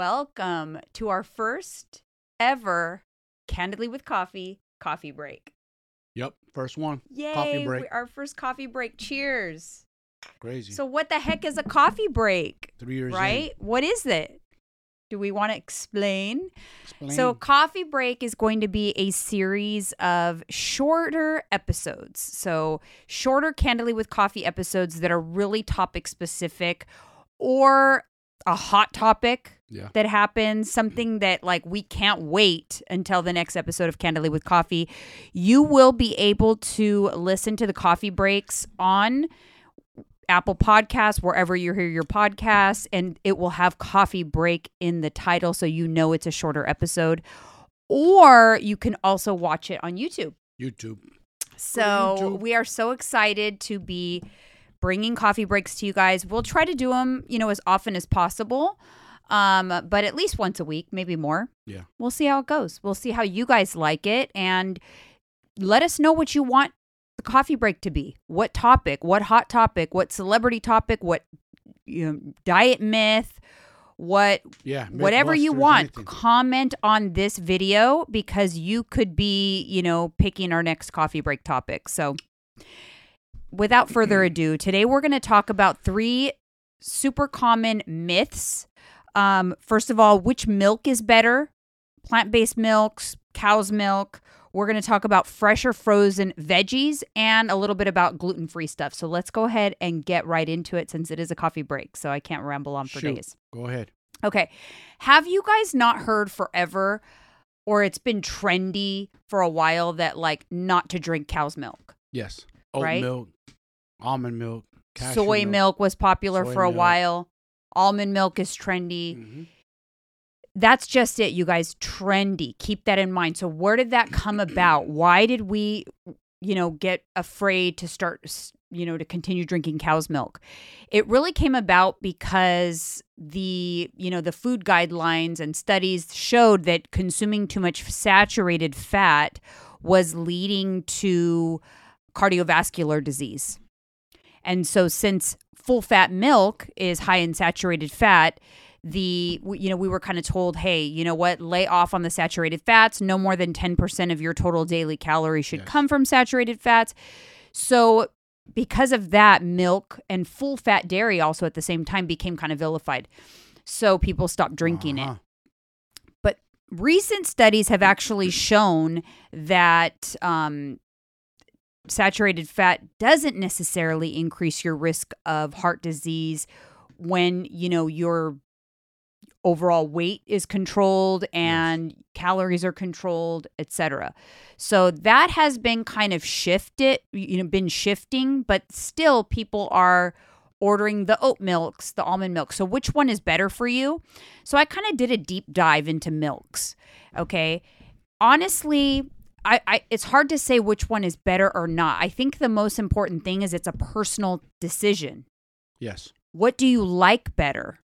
welcome to our first ever Candidly with Coffee coffee break. Yep, first one. Yay! Coffee break. Our first coffee break. Cheers. Crazy. So, what the heck is a coffee break? Three years in. Right? What is it? Do we want to explain? Explain. So, Coffee Break is going to be a series of shorter episodes. So, shorter Candidly with Coffee episodes that are really topic specific or a hot topic yeah. that happens, something that like we can't wait until the next episode of Candidly with Coffee. You will be able to listen to the coffee breaks on Apple Podcasts, wherever you hear your podcasts, and it will have coffee break in the title so you know it's a shorter episode. Or you can also watch it on YouTube. YouTube. So YouTube. we are so excited to be bringing coffee breaks to you guys. We'll try to do them, you know, as often as possible, um, but at least once a week, maybe more. Yeah. We'll see how it goes. We'll see how you guys like it, and let us know what you want the coffee break to be. What topic? What hot topic? What celebrity topic? What you know, diet myth? What Yeah. whatever you want anything. comment on this video because you could be you know picking our next coffee break topic so without further ado today we're going to talk about three super common myths um, first of all which milk is better plant-based milks cow's milk we're going to talk about fresh or frozen veggies and a little bit about gluten-free stuff so let's go ahead and get right into it since it is a coffee break so i can't ramble on for Shoot. days Go ahead. Okay. Have you guys not heard forever or it's been trendy for a while that like not to drink cow's milk? Yes. Oat Right? milk, almond milk, Soy milk. was popular Soy for a milk. while. Almond milk is trendy. Mhm. That's just it, you guys. Trendy. Keep that in mind. So, where did that come about? Why did we, you know, get afraid to start, you know, to continue drinking cow's milk? It really came about because the, you know, the food guidelines and studies showed that consuming too much saturated fat was leading to cardiovascular disease. And so, since full fat milk is high in saturated fat, the you know we were kind of told hey you know what lay off on the saturated fats no more than 10% of your total daily calories should Yes. come from saturated fats so because of that milk and full fat dairy also at the same time became kind of vilified so people stopped drinking it Uh-huh. but recent studies have actually shown that um, saturated fat doesn't necessarily increase your risk of heart disease when you know your overall weight is controlled and calories are controlled etc so that has been kind of shifted you know been shifting but still people are ordering the oat milks the almond milk. So which one is better for you? So i kind of did a deep dive into milks okay? Honestly I, I it's hard to say which one is better or not. I think the most important thing is it's a personal decision. Yes. what do you like better?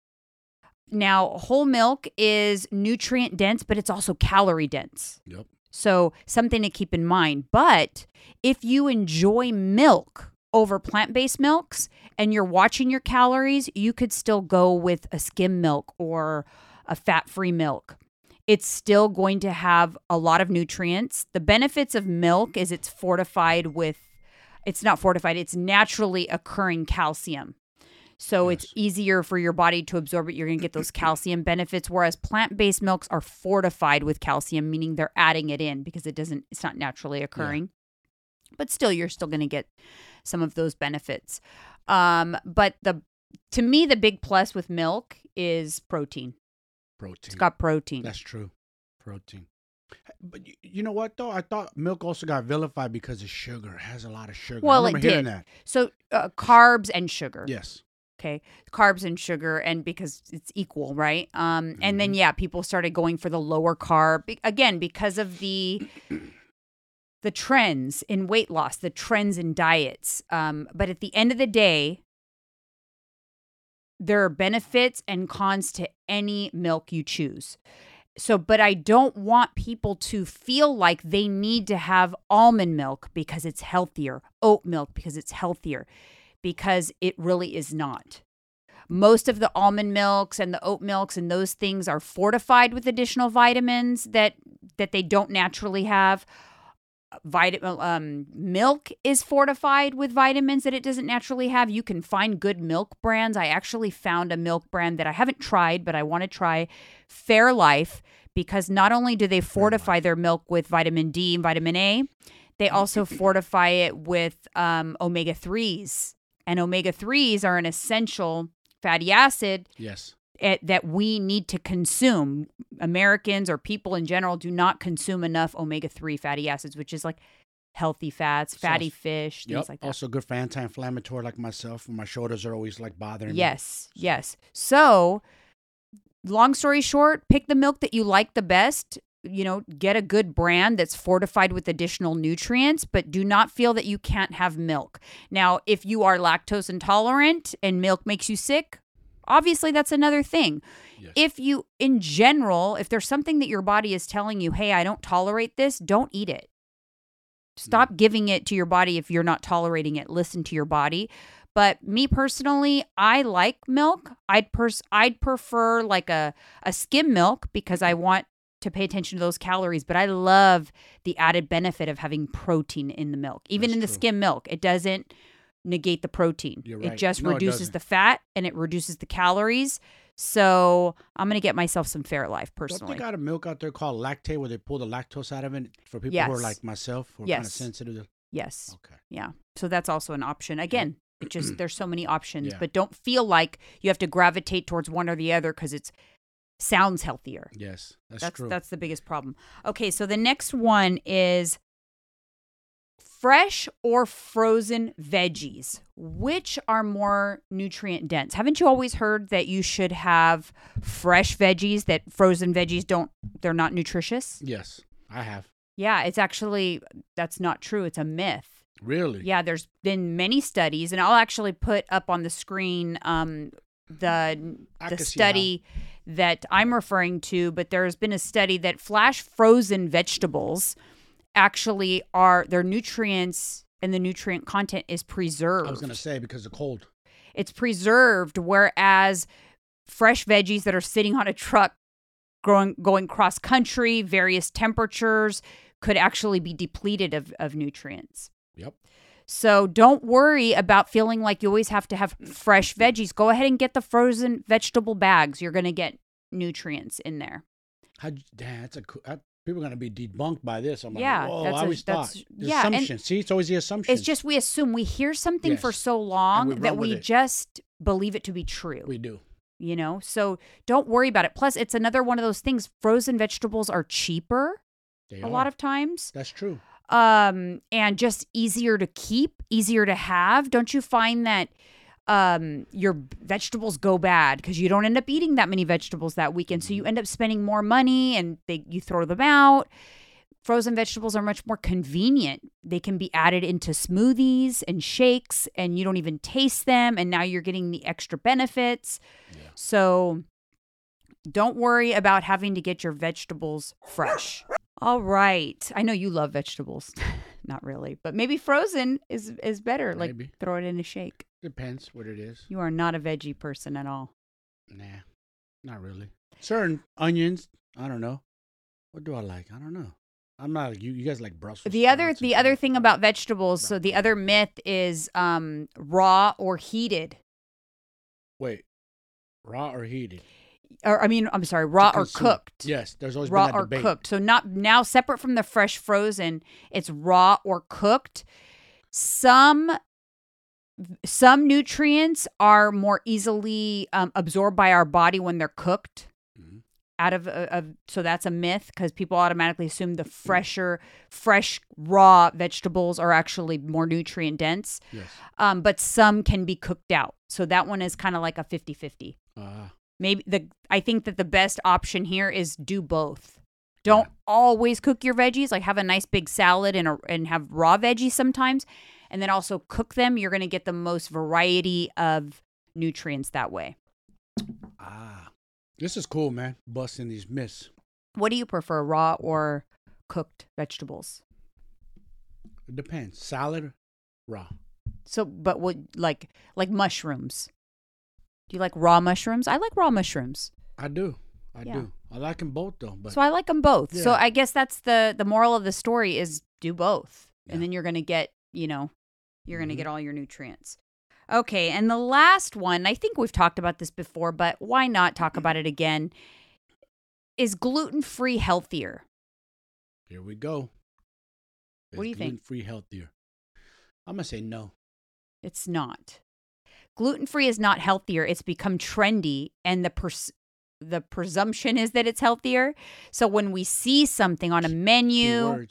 Now whole milk is nutrient dense but it's also calorie dense. Yep. so something to keep in mind. But if you enjoy milk over plant-based milks and you're watching your calories you could still go with a skim milk or a fat-free milk it's still going to have a lot of nutrients the benefits of milk is it's fortified with it's not fortified it's naturally occurring calcium so it's easier for your body to absorb it. You're going to get those calcium benefits. Whereas plant based milks are fortified with calcium, meaning they're adding it in because it doesn't, it's not naturally occurring. But still, you're still going to get some of those benefits. Um, but the, to me, the big plus with milk is protein. Protein. It's got protein. That's true. Protein. But you, you know what though? I thought milk also got vilified because of sugar. It has a lot of sugar. Well, it did. that. So uh, carbs and sugar. Yes. okay carbs and sugar and because it's equal right um and then yeah people started going for the lower carb again because of the the trends in weight loss the trends in diets um but at the end of the day there are benefits and cons to any milk you choose so but i don't want people to feel like they need to have almond milk because it's healthier oat milk because it's healthier because it really is not Most of the almond milks and the oat milks and those things are fortified with additional vitamins that that they don't naturally have. Vitamin um, milk is fortified with vitamins that it doesn't naturally have. You can find good milk brands. I actually found a milk brand that I haven't tried, but I want to try Fairlife because not only do they fortify their milk with vitamin D and vitamin A, they also fortify it with um, omega 3s. And omega 3s are an essential fatty acid Yes. That we need to consume. Americans or people in general do not consume enough omega 3 fatty acids, which is like healthy fats, So- fatty fish, things Yep. like that. Also good for anti-inflammatory, like myself. When my shoulders are always like bothering me. Yes, yes. So, long story short, pick the milk that you like the best. You know, get a good brand that's fortified with additional nutrients, but do not feel that you can't have milk. Now, if you are lactose intolerant and milk makes you sick, obviously that's another thing. Yes. If you, in general, if there's something that your body is telling you, hey, I don't tolerate this, don't eat it. Stop hmm. giving it to your body if you're not tolerating it. Listen to your body. But me personally, I like milk. I'd pers- I'd prefer like a, a skim milk because I mm-hmm. want to pay attention to those calories. But I love the added benefit of having protein in the milk. Even That's in the true. skim milk, it doesn't negate the protein. You're It just No, reduces doesn't. the fat and it reduces the calories. So I'm gonna get myself some Fairlife Don't personally. they got a milk out there called Lactaid where they pull the lactose out of it for people who are like myself who are kind Yes. of sensitive? Yes. okay. Yeah. So that's also an option. Again, it just there's so many options, Yeah. but don't feel like you have to gravitate towards one or the other because it's sounds healthier. Yes, that's, That's true. that's the biggest problem. Okay, so the next one is fresh or frozen veggies. Which are more nutrient dense? Haven't you always heard that you should have fresh veggies that frozen veggies don't they're not nutritious? yes, I have. Yeah, it's actually that's not true. It's a myth. Really? Yeah, there's been many studies, and I'll actually put up on the screen um, the I the study that I'm referring to. But there's been a study that flash frozen vegetables actually are their nutrients and the nutrient content is preserved. I was gonna say because of cold. It's preserved, whereas fresh veggies that are sitting on a truck growing going cross country, various temperatures, could actually be depleted of, of nutrients. Yep. So don't worry about feeling like you always have to have fresh veggies. Go ahead and get the frozen vegetable bags. You're going to get nutrients in there. How? That's a cool. People are gonna be debunked by this. I'm Yeah, like, whoa, that's I a- always thought. that's- The yeah, assumption. See, it's always the assumption. It's just we assume we hear something for so long we that we it. just believe it to be true. we do. you know? So don't worry about it. Plus, it's another one of those things. Frozen vegetables are cheaper They a are. lot of times. That's true. um and just easier to keep easier to have don't you find that um your vegetables go bad because you don't end up eating that many vegetables that weekend so you end up spending more money and they you throw them out frozen vegetables are much more convenient they can be added into smoothies and shakes and you don't even taste them and now you're getting the extra benefits Yeah. so don't worry about having to get your vegetables fresh. All right. I know you love vegetables. Not really, but maybe frozen is is better. Like Maybe. throw it in a shake. Depends what it is. You are not a veggie person at all. Nah, not really. Certain onions, I don't know. What do I like? I don't know. I'm not you. You guys like Brussels. The other sprouts and the other thing about vegetables, so the other myth is um raw or heated. wait, raw or heated? Or I mean, I'm sorry, raw or cooked. Yes, there's always raw been that or debate. cooked. So not now separate from the fresh frozen, it's raw or cooked. Some some nutrients are more easily um, absorbed by our body when they're cooked. Mhm. Out of, uh, of so that's a myth because people automatically assume the fresher, fresh raw vegetables are actually more nutrient dense. Yes. Um, but some can be cooked out. So that one is kind of like a 50 50 Ah, maybe the I think that the best option here is do both. Don't always cook your veggies. Like have a nice big salad and a, and have raw veggies sometimes, and then also cook them. You're going to get the most variety of nutrients that way. ah. This is cool, man. Busting these myths. What do you prefer, raw or cooked vegetables? It depends. Salad, raw. So, but what like like mushrooms? Do you like raw mushrooms? I like raw mushrooms. I do. I Yeah. do. I like them both though. But So I like them both. So I guess that's the the moral of the story is do both. Yeah. And then you're going to get, you know, you're to Mhm. get all your nutrients. Okay, and the last one, I think we've talked about this before, but why not talk about it again? Is gluten-free healthier? here we go. What do you think? Free healthier. I'm gonna say no. It's not. Gluten free is not healthier. It's become trendy, and the pers- the presumption is that it's healthier. So when we see something on a menu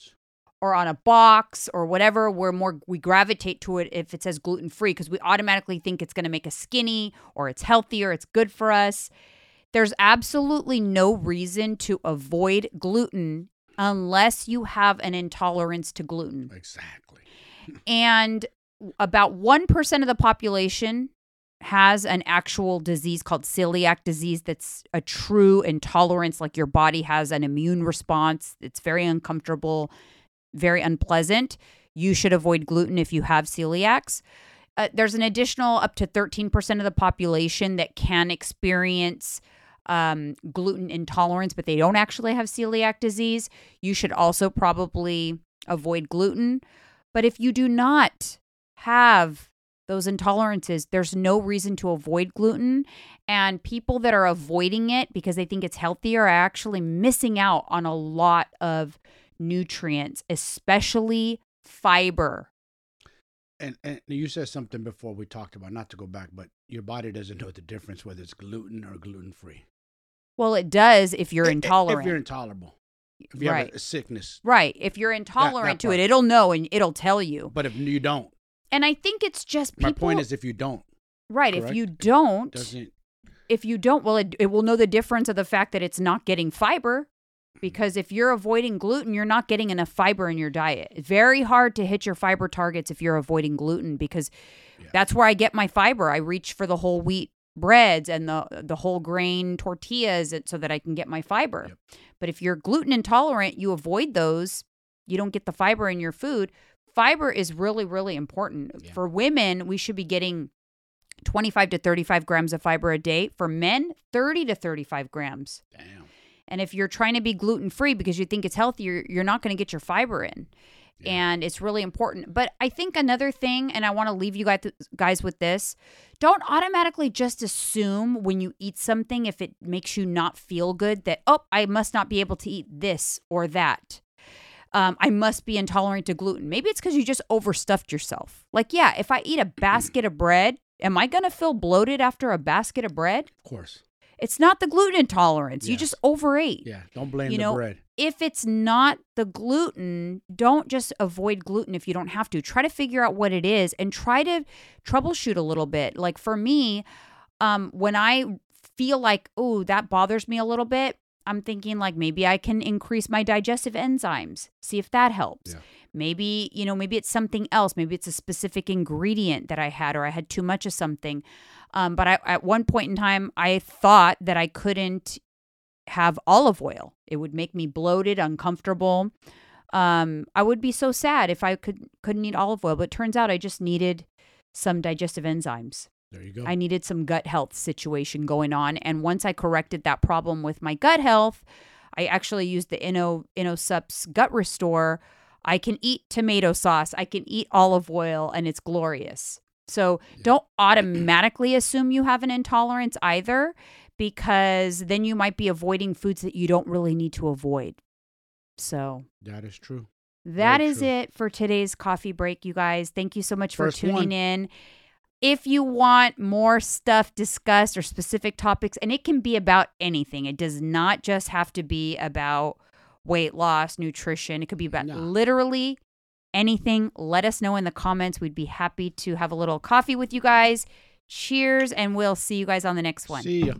or on a box or whatever, we're more we gravitate to it if it says gluten free because we automatically think it's going to make us skinny or it's healthier, it's good for us. There's absolutely no reason to avoid gluten unless you have an intolerance to gluten Exactly. and about 1% of the population has an actual disease called celiac disease that's a true intolerance like your body has an immune response it's very uncomfortable very unpleasant you should avoid gluten if you have celiacs uh, there's an additional up to 13% of the population that can experience um, gluten intolerance, but they don't actually have celiac disease. You should also probably avoid gluten. But if you do not have those intolerances, there's no reason to avoid gluten. And people that are avoiding it because they think it's healthier are actually missing out on a lot of nutrients, especially fiber. And and you said something before we talked about not to go back, but your body doesn't know the difference whether it's gluten or gluten free. Well, it does if you're intolerant. If you're intolerable. If you Right. have a, a sickness. right. If you're intolerant to it, it'll know and it'll tell you. But if you don't, And I think it's just people. my point is if you don't, right. If you don't, doesn't if you don't, well, it, it will know the difference of the fact that it's not getting fiber. Mm-hmm. Because if you're avoiding gluten, you're not getting enough fiber in your diet. It's very hard to hit your fiber targets if you're avoiding gluten because Yeah. that's where I get my fiber. I reach for the whole wheat breads and the the whole grain tortillas so that I can get my fiber. Yep. But if you're gluten intolerant, you avoid those. You don't get the fiber in your food. Fiber is really really important. Yeah. For women, we should be getting 25 to 35 grams of fiber a day. For men, 30 to 35 grams. damn. And if you're trying to be gluten free because you think it's healthier, you're not going to get your fiber in. Yeah. And it's really important. But I think another thing, and I want to leave you guys, guys with this don't automatically just assume when you eat something, if it makes you not feel good, that, oh, I must not be able to eat this or that. Um, I must be intolerant to gluten. Maybe it's because you just overstuffed yourself. Like, yeah, if I eat a basket of bread, am I going to feel bloated after a basket of bread? Of course. It's not the gluten intolerance. You just overate. Yeah. Don't blame You the know, bread. If it's not the gluten, don't just avoid gluten if you don't have to. Try to figure out what it is and try to troubleshoot a little bit. Like for me, um, when I feel like, oh, that bothers me a little bit, I'm thinking like maybe I can increase my digestive enzymes, see if that helps. Yeah. Maybe, you know, maybe it's something else. Maybe it's a specific ingredient that I had or I had too much of something. Um, but I, at one point in time, I thought that I couldn't have olive oil. It would make me bloated, uncomfortable. Um, I would be so sad if I could couldn't eat olive oil. But it turns out I just needed some digestive enzymes. There you go. I needed some gut health situation going on. And once I corrected that problem with my gut health, I actually used the Inno InnoSupps Gut Restore. I can eat tomato sauce, I can eat olive oil, and it's glorious. So Yeah. don't automatically assume you have an intolerance either, because then you might be avoiding foods that you don't really need to avoid. So that is true. that Very is true. it for today's coffee break, you guys. Thank you so much for tuning one. in. If you want more stuff discussed or specific topics, and it can be about anything, it does not just have to be about weight loss, nutrition. It could be about No. literally anything. Let us know in the comments. We'd be happy to have a little coffee with you guys. Cheers, and we'll see you guys on the next one. See ya.